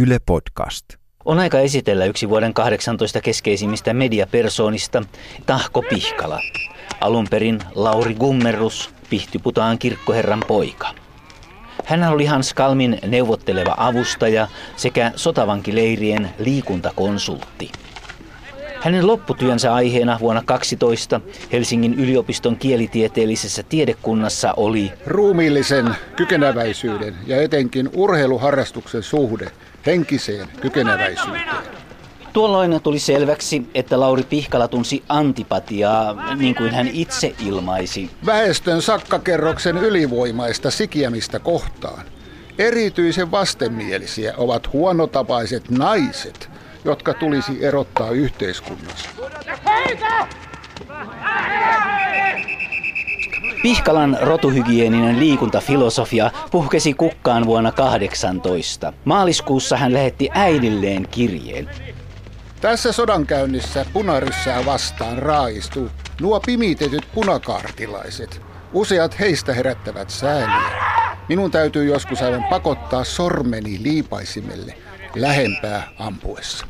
Yle Podcast. On aika esitellä yksi vuoden 18 keskeisimmistä mediapersoonista, Tahko Pihkala. Alun perin Lauri Gummerus, Pihtiputaan kirkkoherran poika. Hän oli Hans Kalmin neuvotteleva avustaja sekä sotavankileirien liikuntakonsultti. Hänen lopputyönsä aiheena vuonna 12 Helsingin yliopiston kielitieteellisessä tiedekunnassa oli ruumiillisen kykeneväisyyden ja etenkin urheiluharrastuksen suhde henkiseen kykeneväisyyteen. Tuolloin tuli selväksi, että Lauri Pihkala tunsi antipatiaa, niin kuin hän itse ilmaisi. Väestön sakkakerroksen ylivoimaista sikiämistä kohtaan. Erityisen vastenmielisiä ovat huonotapaiset naiset, jotka tulisi erottaa yhteiskunnassa. Pihkalan rotuhygieninen liikuntafilosofia puhkesi kukkaan vuonna 18. Maaliskuussa hän lähetti äidilleen kirjeen. Tässä sodankäynnissä punaryssää vastaan raaistuu nuo pimitetyt punakaartilaiset. Useat heistä herättävät sääliä. Minun täytyy joskus aivan pakottaa sormeni liipaisimelle lähempää ampuessa.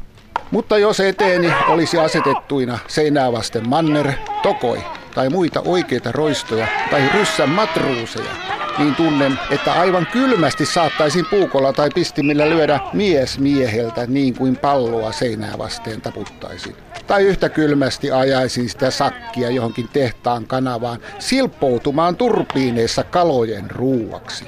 Mutta jos eteeni olisi asetettuina seinää vasten manner, tokoi tai muita oikeita roistoja tai ryssän matruuseja, niin tunnen, että aivan kylmästi saattaisin puukolla tai pistimillä lyödä mies mieheltä niin kuin palloa seinää vasten taputtaisin. Tai yhtä kylmästi ajaisin sitä sakkia johonkin tehtaan kanavaan silppoutumaan turpiineissa kalojen ruuaksi.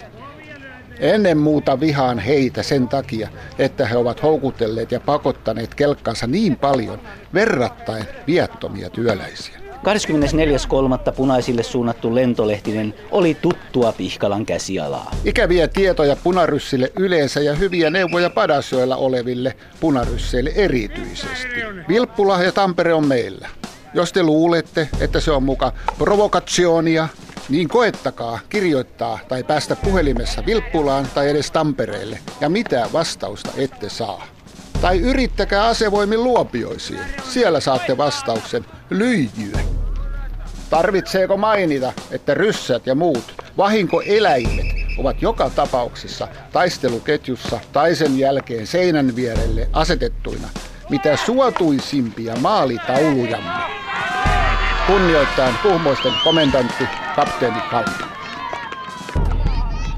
Ennen muuta vihaan heitä sen takia, että he ovat houkutelleet ja pakottaneet kelkkansa niin paljon verrattain viattomia työläisiä. 24.3. punaisille suunnattu lentolehtinen oli tuttua Pihkalan käsialaa. Ikäviä tietoja punaryssille yleensä ja hyviä neuvoja Padasjoella oleville punarysseille erityisesti. Vilppula ja Tampere on meillä. Jos te luulette, että se on muka provokatsionia, niin koettakaa kirjoittaa tai päästä puhelimessa Vilppulaan tai edes Tampereelle ja mitään vastausta ette saa. Tai yrittäkää asevoimin luopioisiin. Siellä saatte vastauksen lyijyä. Tarvitseeko mainita, että ryssät ja muut vahinkoeläimet ovat joka tapauksessa taisteluketjussa tai sen jälkeen seinän vierelle asetettuina mitä suotuisimpia maalitaulujamme. Kunnioittain puhmoisten komendantti kapteeni Kalli.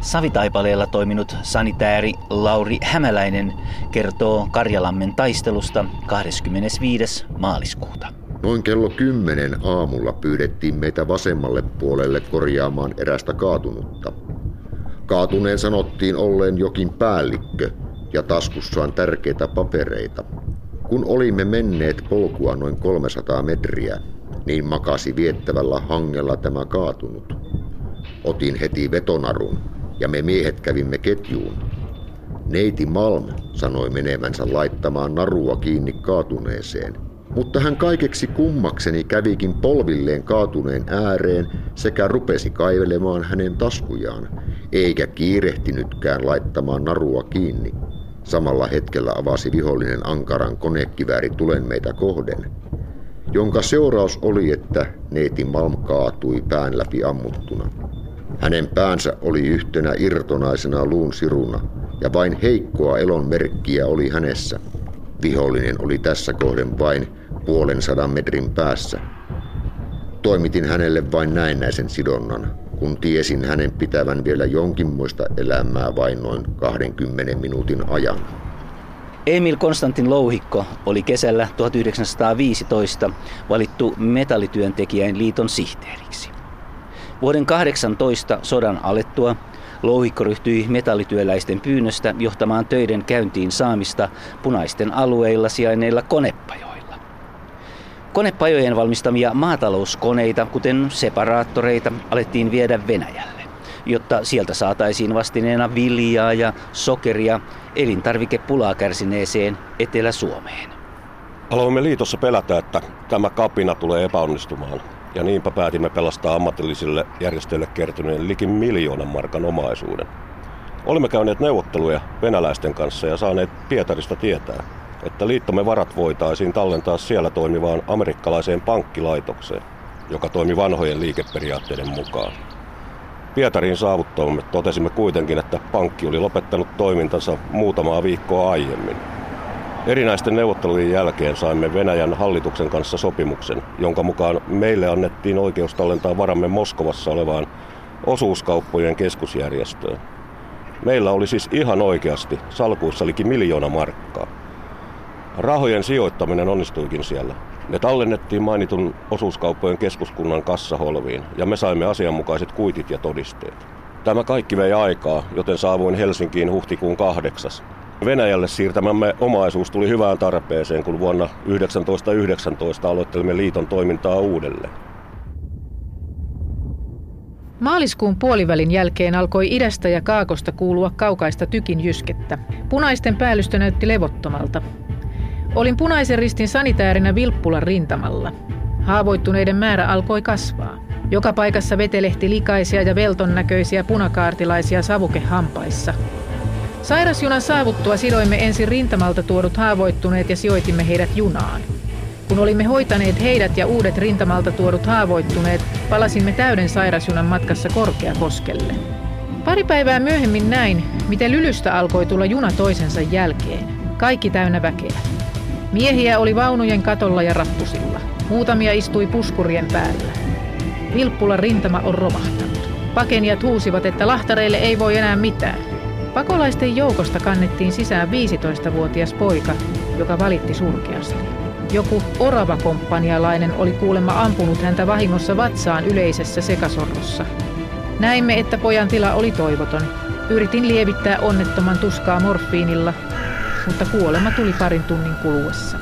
Savitaipaleella toiminut sanitääri Lauri Hämäläinen kertoo Karjalammen taistelusta 25. maaliskuuta. Noin kello kymmenen aamulla pyydettiin meitä vasemmalle puolelle korjaamaan erästä kaatunutta. Kaatuneen sanottiin olleen jokin päällikkö ja taskussaan tärkeitä papereita. Kun olimme menneet polkua noin 300 metriä, niin makasi viettävällä hangella tämä kaatunut. Otin heti vetonarun ja me miehet kävimme ketjuun. Neiti Malm sanoi menevänsä laittamaan narua kiinni kaatuneeseen, mutta hän kaikeksi kummakseni kävikin polvilleen kaatuneen ääreen sekä rupesi kaivelemaan hänen taskujaan, eikä kiirehtinytkään laittamaan narua kiinni. Samalla hetkellä avasi vihollinen ankaran konekivääri tulen meitä kohden, jonka seuraus oli, että neiti Malm kaatui pään läpi ammuttuna. Hänen päänsä oli yhtenä irtonaisena luun siruna, ja vain heikkoa elon merkkiä oli hänessä. Vihollinen oli tässä kohden vain puolen sadan metrin päässä. Toimitin hänelle vain näennäisen sidonnan, kun tiesin hänen pitävän vielä jonkinmoista elämää vain noin 20 minuutin ajan. Emil Konstantin Louhikko oli kesällä 1915 valittu metallityöntekijän liiton sihteeriksi. Vuoden 18 sodan alettua Louhikko ryhtyi metallityöläisten pyynnöstä johtamaan töiden käyntiin saamista punaisten alueilla sijainneilla konepajoilla. Konepajojen valmistamia maatalouskoneita, kuten separaattoreita, alettiin viedä Venäjälle, jotta sieltä saataisiin vastineena viljaa ja sokeria elintarvikepulaa kärsineeseen Etelä-Suomeen. Aloimme liitossa pelätä, että tämä kapina tulee epäonnistumaan ja niinpä päätimme pelastaa ammatillisille järjestöille kertyneen likin miljoonan markan omaisuuden. Olimme käyneet neuvotteluja venäläisten kanssa ja saaneet Pietarista tietää, että liittomme varat voitaisiin tallentaa siellä toimivaan amerikkalaiseen pankkilaitokseen, joka toimi vanhojen liikeperiaatteiden mukaan. Pietariin saavuttamme totesimme kuitenkin, että pankki oli lopettanut toimintansa muutamaa viikkoa aiemmin. Erinäisten neuvottelujen jälkeen saimme Venäjän hallituksen kanssa sopimuksen, jonka mukaan meille annettiin oikeus tallentaa varamme Moskovassa olevaan osuuskauppojen keskusjärjestöön. Meillä oli siis ihan oikeasti salkuissa liki miljoona markkaa. Rahojen sijoittaminen onnistuikin siellä. Ne tallennettiin mainitun osuuskauppojen keskuskunnan kassaholviin ja me saimme asianmukaiset kuitit ja todisteet. Tämä kaikki vei aikaa, joten saavuin Helsinkiin huhtikuun kahdeksas. Venäjälle siirtämämme omaisuus tuli hyvään tarpeeseen, kun vuonna 1919 aloittelimme liiton toimintaa uudelleen. Maaliskuun puolivälin jälkeen alkoi idästä ja kaakosta kuulua kaukaista tykin jyskettä. Punaisten päällystö näytti levottomalta. Olin punaisen ristin sanitäärinä Vilppulan rintamalla. Haavoittuneiden määrä alkoi kasvaa. Joka paikassa vetelehti likaisia ja velton näköisiä punakaartilaisia savukehampaissa. Sairasjunan saavuttua sidoimme ensin rintamalta tuodut haavoittuneet ja sijoitimme heidät junaan. Kun olimme hoitaneet heidät ja uudet rintamalta tuodut haavoittuneet, palasimme täyden sairasjunan matkassa Korkeakoskelle. Pari päivää myöhemmin näin, miten Lylystä alkoi tulla juna toisensa jälkeen. Kaikki täynnä väkeä. Miehiä oli vaunujen katolla ja rappusilla. Muutamia istui puskurien päällä. Vilppula rintama on romahtanut. Pakenijat huusivat, että lahtareille ei voi enää mitään. Pakolaisten joukosta kannettiin sisään 15-vuotias poika, joka valitti surkeasti. Joku oravakomppanialainen oli kuulemma ampunut häntä vahingossa vatsaan yleisessä sekasorrossa. Näimme, että pojan tila oli toivoton. Yritin lievittää onnettoman tuskaa morfiinilla, mutta kuolema tuli parin tunnin kuluessa.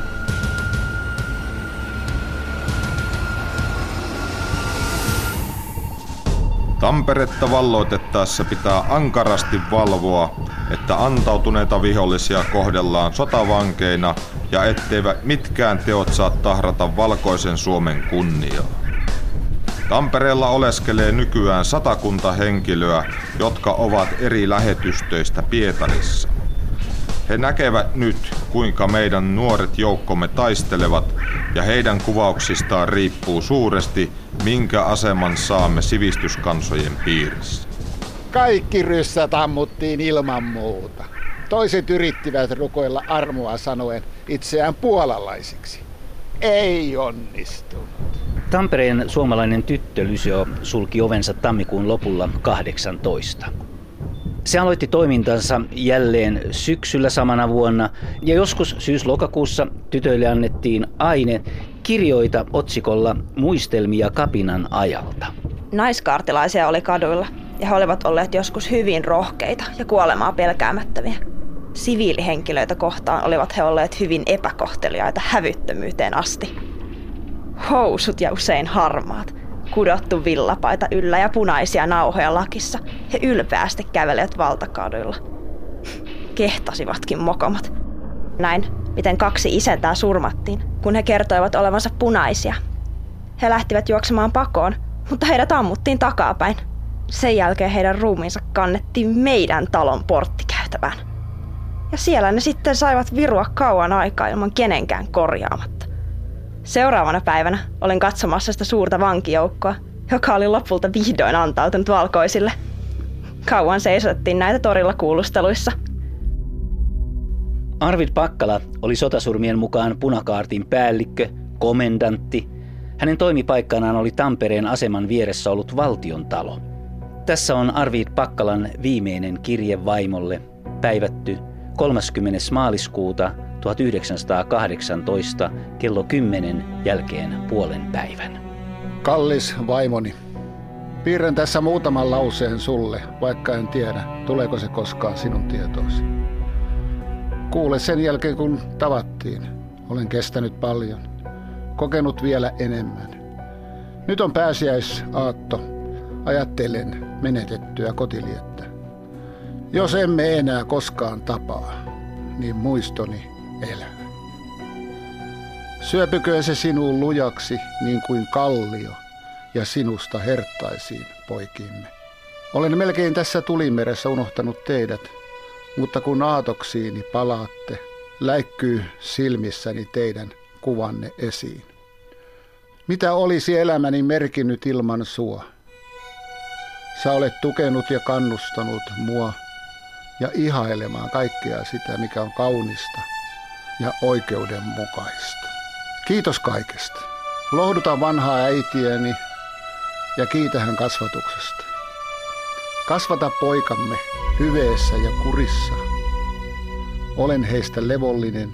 Tamperetta valloitettaessa pitää ankarasti valvoa, että antautuneita vihollisia kohdellaan sotavankeina ja etteivät mitkään teot saa tahrata valkoisen Suomen kunniaa. Tampereella oleskelee nykyään satakunta henkilöä, jotka ovat eri lähetystöistä Pietarissa. He näkevät nyt, kuinka meidän nuoret joukkomme taistelevat, ja heidän kuvauksistaan riippuu suuresti, minkä aseman saamme sivistyskansojen piirissä. Kaikki ryssät ammuttiin ilman muuta. Toiset yrittivät rukoilla armoa sanoen itseään puolalaisiksi. Ei onnistunut. Tampereen suomalainen tyttölysio sulki ovensa tammikuun lopulla 18. Se aloitti toimintansa jälleen syksyllä samana vuonna ja joskus syys-lokakuussa tytöille annettiin aine kirjoita otsikolla Muistelmia kapinan ajalta. Naiskaartilaisia oli kaduilla ja he olivat olleet joskus hyvin rohkeita ja kuolemaa pelkäämättäviä. Siviilihenkilöitä kohtaan olivat he olleet hyvin epäkohteliaita hävyttömyyteen asti. Housut ja usein harmaat, kudottu villapaita yllä ja punaisia nauhoja lakissa. He ylpeästi kävelevät valtakaduilla. Kehtasivatkin mokomat. Näin, miten kaksi isäntää surmattiin, kun he kertoivat olevansa punaisia. He lähtivät juoksemaan pakoon, mutta heidät ammuttiin takapäin. Sen jälkeen heidän ruumiinsa kannettiin meidän talon porttikäytävään. Ja siellä ne sitten saivat virua kauan aikaa ilman kenenkään korjaamatta. Seuraavana päivänä olin katsomassa sitä suurta vankijoukkoa, joka oli lopulta vihdoin antautunut valkoisille. Kauan seisottiin näitä torilla kuulusteluissa. Arvid Pakkala oli sotasurmien mukaan punakaartin päällikkö, komendantti. Hänen toimipaikkanaan oli Tampereen aseman vieressä ollut valtion talo. Tässä on Arvid Pakkalan viimeinen kirje vaimolle, päivätty 30. maaliskuuta 1918 kello 10 jälkeen puolen päivän. Kallis vaimoni, piirrän tässä muutaman lauseen sulle, vaikka en tiedä, tuleeko se koskaan sinun tietoosi. Kuule sen jälkeen, kun tavattiin. Olen kestänyt paljon, kokenut vielä enemmän. Nyt on pääsiäisaatto. Ajattelen menetettyä kotiliettä. Jos emme enää koskaan tapaa, niin muistoni elää. Syöpyköön se sinuun lujaksi niin kuin kallio ja sinusta hertaisiin, poikimme. Olen melkein tässä tulimeressä unohtanut teidät, mutta kun aatoksiini palaatte, läikkyy silmissäni teidän kuvanne esiin. Mitä olisi elämäni merkinnyt ilman sua? Sä olet tukenut ja kannustanut mua ja ihailemaan kaikkea sitä, mikä on kaunista ja oikeudenmukaista. Kiitos kaikesta. Lohduta vanhaa äitiäni ja kiitä hän kasvatuksesta. Kasvata poikamme hyveessä ja kurissa. Olen heistä levollinen.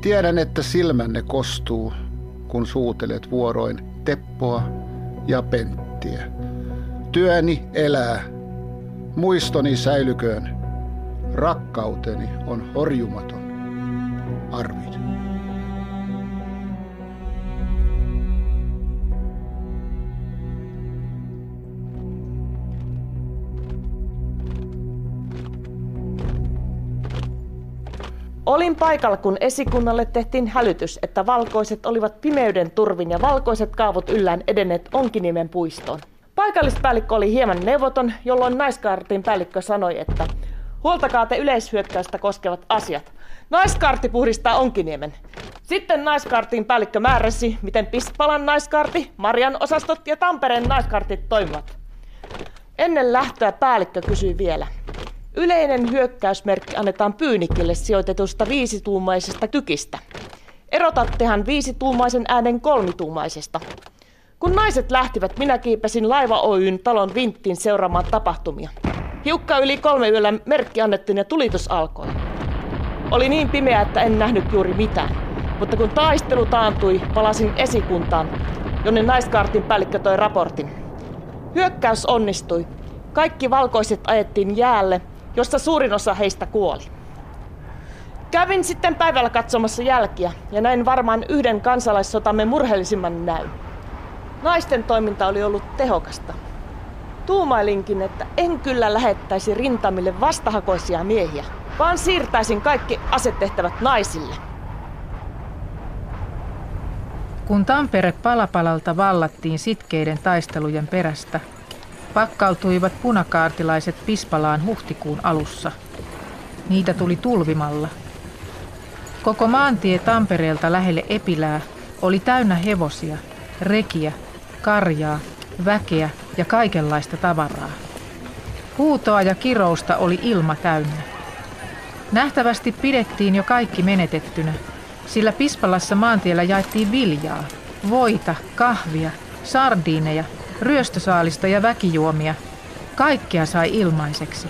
Tiedän, että silmänne kostuu, kun suutelet vuoroin Teppoa ja Penttiä. Työni elää. Muistoni säilyköön. Rakkauteni on horjumaton. Arvid. Olin paikalla, kun esikunnalle tehtiin hälytys, että valkoiset olivat pimeyden turvin ja valkoiset kaavut yllään edenneet Onkiniemen puistoon. Paikallispäällikkö oli hieman neuvoton, jolloin naiskaartin päällikkö sanoi, että huoltakaa te yleishyökkäystä koskevat asiat. Naiskaarti puhdistaa Onkiniemen. Sitten naiskaartin päällikkö määräsi, miten Pispalan naiskaarti, Marian osastot ja Tampereen naiskaartit toimivat. Ennen lähtöä päällikkö kysyi vielä, Yleinen hyökkäysmerkki annetaan pyynikille sijoitetusta viisituumaisesta tykistä. Erotattehan viisituumaisen äänen kolmituumaisesta. Kun naiset lähtivät, minä kiipesin Laiva Oyn talon vinttiin seuraamaan tapahtumia. Hiukka yli kolme yöllä merkki annettiin ja tulitus alkoi. Oli niin pimeä, että en nähnyt juuri mitään. Mutta kun taistelu taantui, palasin esikuntaan, jonne naiskaartin päällikkö toi raportin. Hyökkäys onnistui. Kaikki valkoiset ajettiin jäälle jossa suurin osa heistä kuoli. Kävin sitten päivällä katsomassa jälkiä ja näin varmaan yhden kansalaissotamme murheellisimman näyn. Naisten toiminta oli ollut tehokasta. Tuumailinkin, että en kyllä lähettäisi rintamille vastahakoisia miehiä, vaan siirtäisin kaikki asetehtävät naisille. Kun Tampere palapalalta vallattiin sitkeiden taistelujen perästä, pakkautuivat punakaartilaiset Pispalaan huhtikuun alussa. Niitä tuli tulvimalla. Koko maantie Tampereelta lähelle Epilää oli täynnä hevosia, rekiä, karjaa, väkeä ja kaikenlaista tavaraa. Huutoa ja kirousta oli ilma täynnä. Nähtävästi pidettiin jo kaikki menetettynä, sillä Pispalassa maantiellä jaettiin viljaa, voita, kahvia, sardiineja ryöstösaalista ja väkijuomia. Kaikkea sai ilmaiseksi.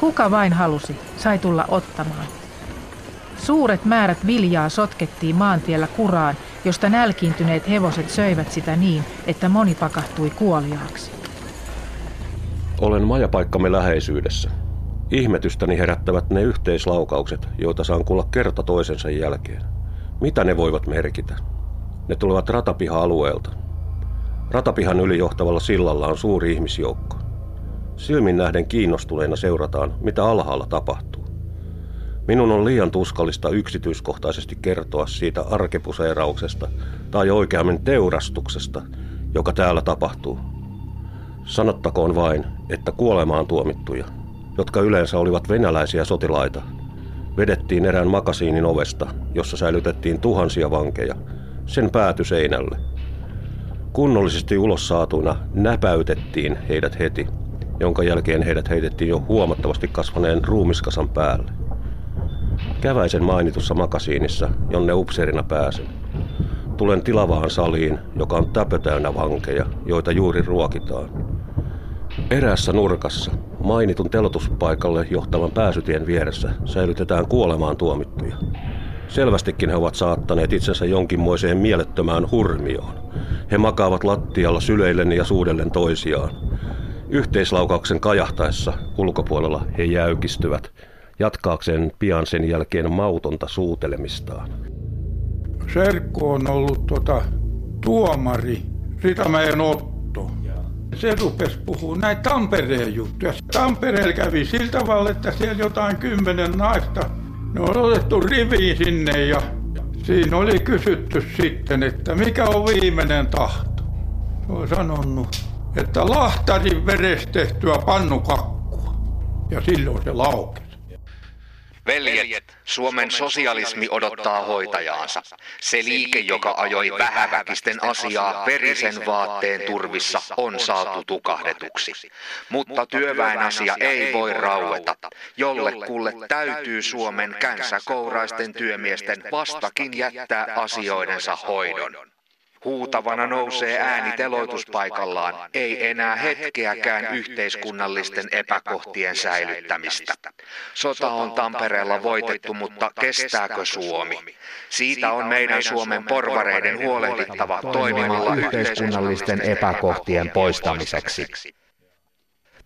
Kuka vain halusi, sai tulla ottamaan. Suuret määrät viljaa sotkettiin maantiellä kuraan, josta nälkiintyneet hevoset söivät sitä niin, että moni pakahtui kuoliaaksi. Olen majapaikkamme läheisyydessä. Ihmetystäni herättävät ne yhteislaukaukset, joita saan kuulla kerta toisensa jälkeen. Mitä ne voivat merkitä? Ne tulevat ratapiha-alueelta, Ratapihan yli johtavalla sillalla on suuri ihmisjoukko. Silmin nähden kiinnostuneena seurataan, mitä alhaalla tapahtuu. Minun on liian tuskallista yksityiskohtaisesti kertoa siitä arkepuseerauksesta tai oikeammin teurastuksesta, joka täällä tapahtuu. Sanottakoon vain, että kuolemaan tuomittuja, jotka yleensä olivat venäläisiä sotilaita, vedettiin erään makasiinin ovesta, jossa säilytettiin tuhansia vankeja, sen päätyseinälle – Kunnollisesti ulos saatuina näpäytettiin heidät heti, jonka jälkeen heidät heitettiin jo huomattavasti kasvaneen ruumiskasan päälle. Käväisen mainitussa makasiinissa, jonne upseerina pääsen. Tulen tilavaan saliin, joka on täpötäynnä vankeja, joita juuri ruokitaan. Eräässä nurkassa, mainitun telotuspaikalle johtavan pääsytien vieressä, säilytetään kuolemaan tuomittuja. Selvästikin he ovat saattaneet itsensä jonkinmoiseen mielettömään hurmioon. He makaavat lattialla syleillen ja suudellen toisiaan. Yhteislaukauksen kajahtaessa ulkopuolella he jäykistyvät, jatkaakseen pian sen jälkeen mautonta suutelemistaan. Serkku on ollut tuota, tuomari, Ritamäen Otto. Se rupesi puhua näitä Tampereen juttuja. Tampereella kävi sillä tavalla, että siellä jotain kymmenen naista ne on otettu riviin sinne ja siinä oli kysytty sitten, että mikä on viimeinen tahto. Se on sanonut, että lahtarin verestä tehtyä pannukakkua. Ja silloin se laukesi. Veljet, Suomen sosialismi odottaa hoitajaansa. Se liike, joka ajoi vähäväkisten asiaa verisen vaatteen turvissa, on saatu tukahdetuksi. Mutta työväen asia ei voi raueta. Jollekulle täytyy Suomen känsäkouraisten työmiesten vastakin jättää asioidensa hoidon. Huutavana nousee ääni teloituspaikallaan, ei enää hetkeäkään yhteiskunnallisten epäkohtien säilyttämistä. Sota on Tampereella voitettu, mutta kestääkö Suomi? Siitä on meidän Suomen porvareiden huolehdittava toimimalla yhteiskunnallisten epäkohtien poistamiseksi.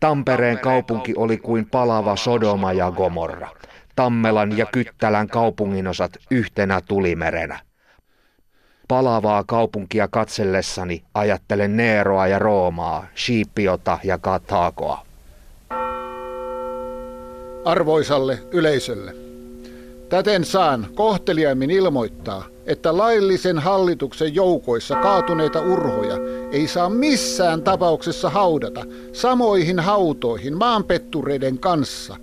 Tampereen kaupunki oli kuin palava Sodoma ja Gomorra. Tammelan ja Kyttälän kaupunginosat yhtenä tulimerenä. Palavaa kaupunkia katsellessani ajattelen Neeroa ja Roomaa, Shiipiota ja Katakoa. Arvoisalle yleisölle. Täten saan kohteliaimmin ilmoittaa, että laillisen hallituksen joukoissa kaatuneita urhoja ei saa missään tapauksessa haudata samoihin hautoihin maanpettureiden kanssa,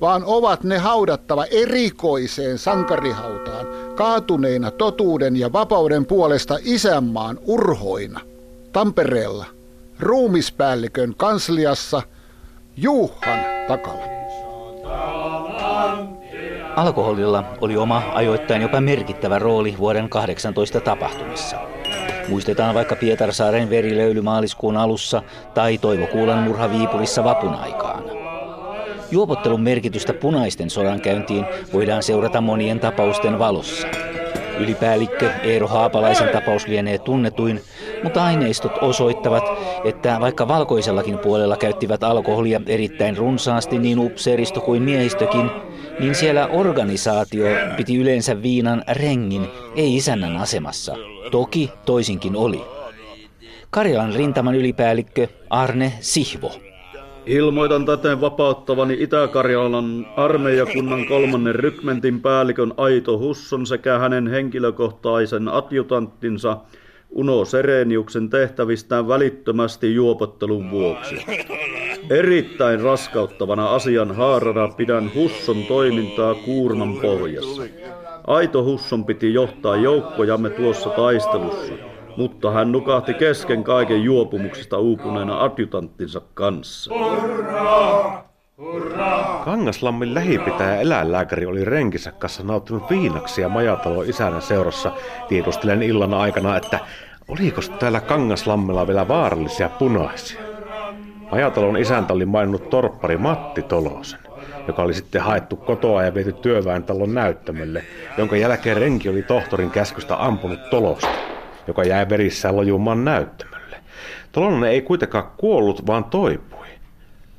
vaan ovat ne haudattava erikoiseen sankarihautaan kaatuneina totuuden ja vapauden puolesta isänmaan urhoina. Tampereella ruumispäällikön kansliassa Juhan takala. Alkoholilla oli oma ajoittain jopa merkittävä rooli vuoden 18 tapahtumissa. Muistetaan vaikka Pietarsaaren verilöyly maaliskuun alussa tai Toivo Kuulan murha Viipurissa vapun aikaan. Juopottelun merkitystä punaisten sodankäyntiin voidaan seurata monien tapausten valossa. Ylipäällikkö Eero Haapalaisen tapaus lienee tunnetuin, mutta aineistot osoittavat, että vaikka valkoisellakin puolella käyttivät alkoholia erittäin runsaasti niin upseeristo kuin miehistökin, niin siellä organisaatio piti yleensä viinan rengin, ei isännän asemassa. Toki toisinkin oli. Karjalan rintaman ylipäällikkö Arne Sihvo. Ilmoitan täten vapauttavani Itä-Karjalan armeijakunnan kolmannen rykmentin päällikön Aito Husson sekä hänen henkilökohtaisen adjutanttinsa Uno Sereniuksen tehtävistään välittömästi juopottelun vuoksi. Erittäin raskauttavana asian haarana pidän Husson toimintaa Kuurnan pohjassa. Aito Husson piti johtaa joukkojamme tuossa taistelussa, mutta hän nukahti kesken kaiken juopumuksesta uupuneena adjutanttinsa kanssa. Kangaslammin lähipitäjä eläinlääkäri oli renkissä kanssa nauttinut viinaksia majatalon isänä seurassa. Tiedustelen illan aikana, että oliko täällä Kangaslammella vielä vaarallisia punaisia. Majatalon isäntä oli maininnut torppari Matti Tolosen, joka oli sitten haettu kotoa ja viety työväentalon näyttämölle, jonka jälkeen renki oli tohtorin käskystä ampunut Tolosta, joka jäi verissään lojumaan näyttämölle. Tolonen ei kuitenkaan kuollut, vaan toipui.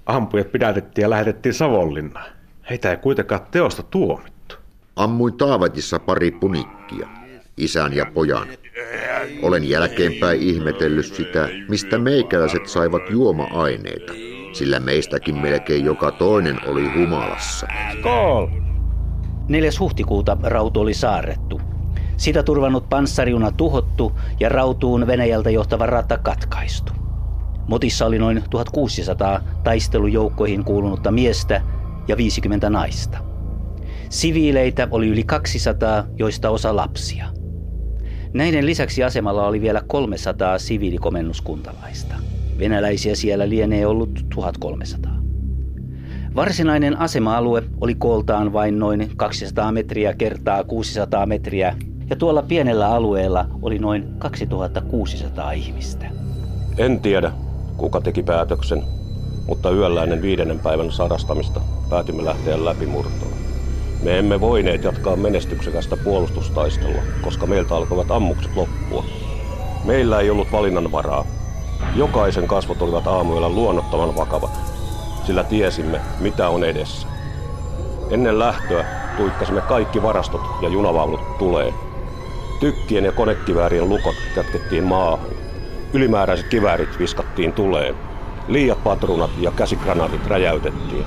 Ampujat pidätettiin ja lähetettiin Savonlinnaan. Heitä ei kuitenkaan teosta tuomittu. Ammuin Taavetissa pari punikkia, isän ja pojan. Olen jälkeenpäin ihmetellyt sitä, mistä meikäläiset saivat juoma-aineita, sillä meistäkin melkein joka toinen oli humalassa. Skol! 4. huhtikuuta rautu oli saarrettu. Sitä turvannut panssariuna tuhottu ja rautuun Venäjältä johtava rata katkaistu. Motissa oli noin 1600 taistelujoukkoihin kuulunutta miestä ja 50 naista. Siviileitä oli yli 200, joista osa lapsia. Näiden lisäksi asemalla oli vielä 300 siviilikomennuskuntalaista. Venäläisiä siellä lienee ollut 1300. Varsinainen asema-alue oli kooltaan vain noin 200 metriä kertaa 600 metriä ja tuolla pienellä alueella oli noin 2600 ihmistä. En tiedä, kuka teki päätöksen, mutta yöllä ennen viidennen päivän sadastamista päätimme lähteä läpimurtoon. Me emme voineet jatkaa menestyksekästä puolustustaistelua, koska meiltä alkoivat ammukset loppua. Meillä ei ollut valinnanvaraa. Jokaisen kasvot olivat aamuyöllä luonnottoman vakavat, sillä tiesimme, mitä on edessä. Ennen lähtöä tuikkasimme kaikki varastot ja junavaunut tuleen. Tykkien ja konekiväärien lukot kätkettiin maahan. Ylimääräiset kiväärit viskattiin tuleen. Liiat patruunat ja käsikranaatit räjäytettiin.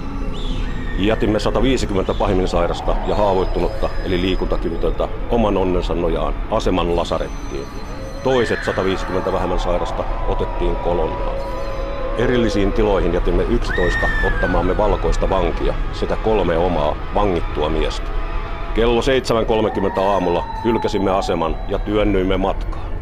Jätimme 150 pahimmin sairasta ja haavoittunutta, eli liikuntakyvytöntä, oman onnensa nojaan aseman lasarettiin. Toiset 150 vähemmän sairasta otettiin kolonnaan. Erillisiin tiloihin jätimme 11 ottamaamme valkoista vankia sekä kolme omaa vangittua miestä. Kello 7.30 aamulla hylkäsimme aseman ja työnnyimme matkaan.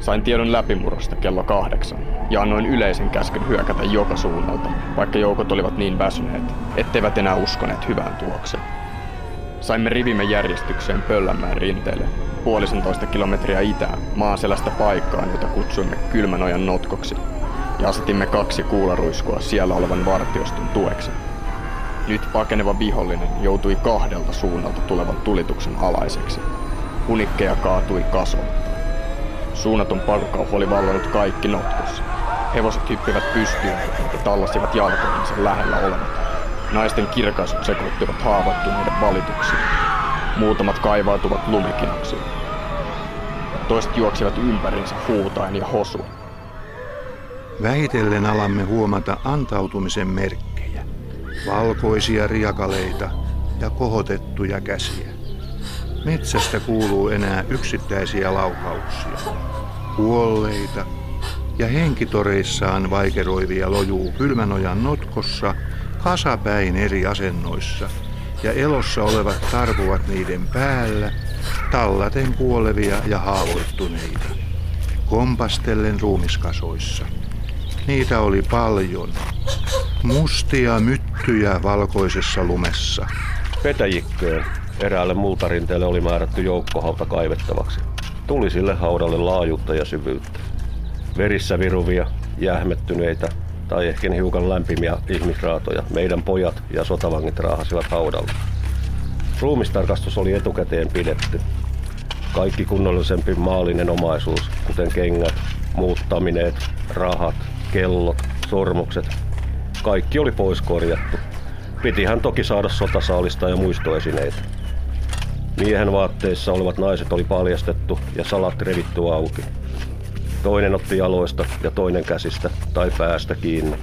Sain tiedon läpimurrosta kello kahdeksan ja annoin yleisen käskyn hyökätä joka suunnalta, vaikka joukot olivat niin väsyneet, etteivät enää uskoneet hyvään tulokseen. Saimme rivimme järjestykseen Pöllänmäen rinteelle, puolisentoista kilometriä itään, maaselästä paikkaan, jota kutsuimme Kylmänojan notkoksi, ja asetimme kaksi kuularuiskua siellä olevan vartioston tueksi. Nyt pakeneva vihollinen joutui kahdelta suunnalta tulevan tulituksen alaiseksi. Unikkeja kaatui kasvoittain. Suunnaton pakokauhu oli vallannut kaikki notkossa. Hevoset hyppivät pystyyn ja tallasivat jalkoihinsa lähellä olevat. Naisten kirkaisut sekoittivat haavoittuneiden valituksiin. Muutamat kaivautuvat lumikinoksiin. Toiset juoksivat ympärinsä huutaen ja hosuen. Vähitellen alamme huomata antautumisen merkkejä. Valkoisia riakaleita ja kohotettuja käsiä. Metsästä kuuluu enää yksittäisiä laukauksia. Kuolleita ja henkitoreissaan vaikeroivia lojuu kylmänojan notkossa kasapäin eri asennoissa ja elossa olevat tarvuvat niiden päällä, tallaten kuolevia ja haavoittuneita, kompastellen ruumiskasoissa. Niitä oli paljon. Mustia myttyjä valkoisessa lumessa. Petäjikköön eräälle multarinteelle oli määrätty joukkohauta kaivettavaksi. Tuli sille haudalle laajuutta ja syvyyttä. Verissä viruvia, jähmettyneitä tai ehkä hiukan lämpimiä ihmisraatoja meidän pojat ja sotavangit raahasivat haudalle. Ruumistarkastus oli etukäteen pidetty. Kaikki kunnollisempi maallinen omaisuus, kuten kengät, muuttamineet, rahat, kellot, sormukset, kaikki oli pois korjattu. Pitihän toki saada sotasaalista ja muistoesineitä. Miehen vaatteissa olevat naiset oli paljastettu ja salat revitty auki. Toinen otti jaloista ja toinen käsistä tai päästä kiinni.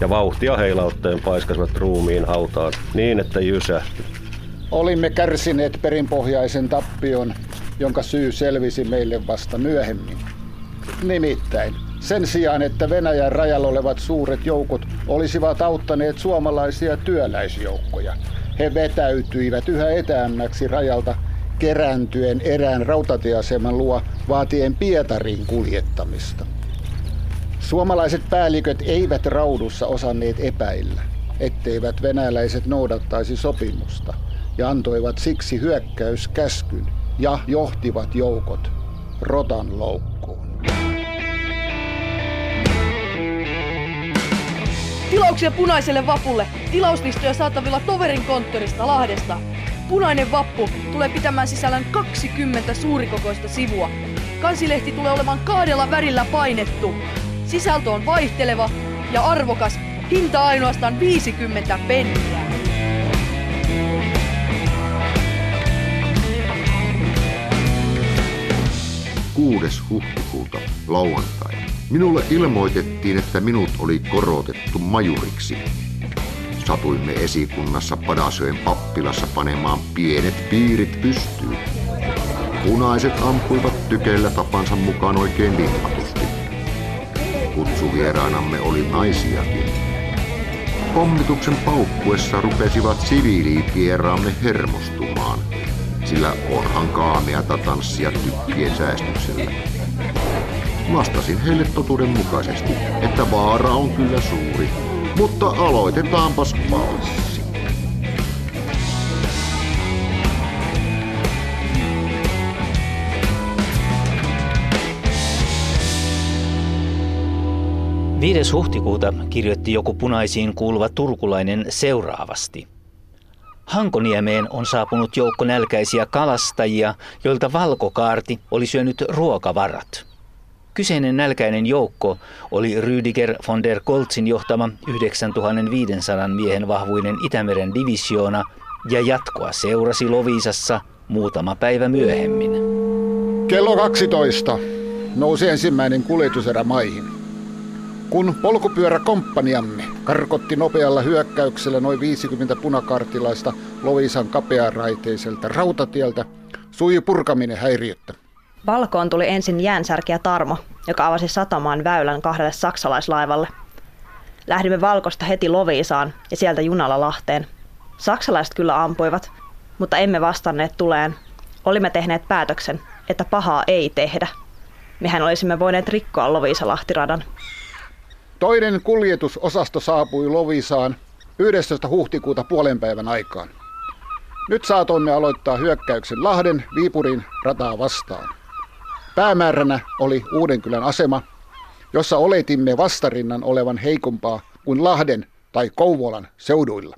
Ja vauhtia heilautteen paiskasivat ruumiin hautaan niin, että jysähtyi. Olimme kärsineet perinpohjaisen tappion, jonka syy selvisi meille vasta myöhemmin. Nimittäin, sen sijaan, että Venäjän rajalla olevat suuret joukot olisivat auttaneet suomalaisia työläisjoukkoja, he vetäytyivät yhä etäämmäksi rajalta kerääntyen erään rautatieaseman luo vaatien Pietarin kuljettamista. Suomalaiset päälliköt eivät raudussa osanneet epäillä, etteivät venäläiset noudattaisi sopimusta ja antoivat siksi hyökkäyskäskyn ja johtivat joukot rotan loukkuun. Tilauksia punaiselle vapulle. Tilauslistoja saatavilla Toverin konttorista Lahdesta. Punainen vappu tulee pitämään sisällään 20 suurikokoista sivua. Kansilehti tulee olemaan kahdella värillä painettu. Sisältö on vaihteleva ja arvokas. Hinta ainoastaan 50 penniä. 6. huhtikuuta lauantai. Minulle ilmoitettiin, että minut oli korotettu majuriksi. Satuimme esikunnassa Padasöön pappilassa panemaan pienet piirit pystyyn. Punaiset ampuivat tykeillä tapansa mukaan oikein vimmatusti. Kutsuvieraanamme oli naisiakin. Pommituksen paukkuessa rupesivat siviilivieraamme hermostumaan, sillä onhan kaameata tanssia tykkien säästyksellä. Vastasin heille totuuden mukaisesti, että vaara on kyllä suuri, mutta aloitetaanpas valssi. Viides huhtikuuta kirjoitti joku punaisiin kuuluva turkulainen seuraavasti. Hankoniemeen on saapunut joukko nälkäisiä kalastajia, joilta valkokaarti oli syönyt ruokavarat. Kyseinen nälkäinen joukko oli Rüdiger von der Koltzin johtama 9500 miehen vahvuinen Itämeren divisioona ja jatkoa seurasi Lovisassa muutama päivä myöhemmin. Kello 12 nousi ensimmäinen kuljetuserä maihin. Kun polkupyöräkomppaniamme karkotti nopealla hyökkäyksellä noin 50 punakartilaista Lovisan kapearaiteiselta rautatieltä, sui purkaminen häiriöttä. Valkoon tuli ensin jäänsärkiä Tarmo, joka avasi satamaan väylän kahdelle saksalaislaivalle. Lähdimme Valkosta heti Loviisaan ja sieltä junalla Lahteen. Saksalaiset kyllä ampuivat, mutta emme vastanneet tuleen. Olimme tehneet päätöksen, että pahaa ei tehdä. Mehän olisimme voineet rikkoa Loviisa-Lahtiradan. Toinen kuljetusosasto saapui Lovisaan 11. huhtikuuta puolen päivän aikaan. Nyt saatoimme aloittaa hyökkäyksen Lahden Viipurin rataa vastaan. Päämääränä oli Uudenkylän asema, jossa oletimme vastarinnan olevan heikompaa kuin Lahden tai Kouvolan seuduilla.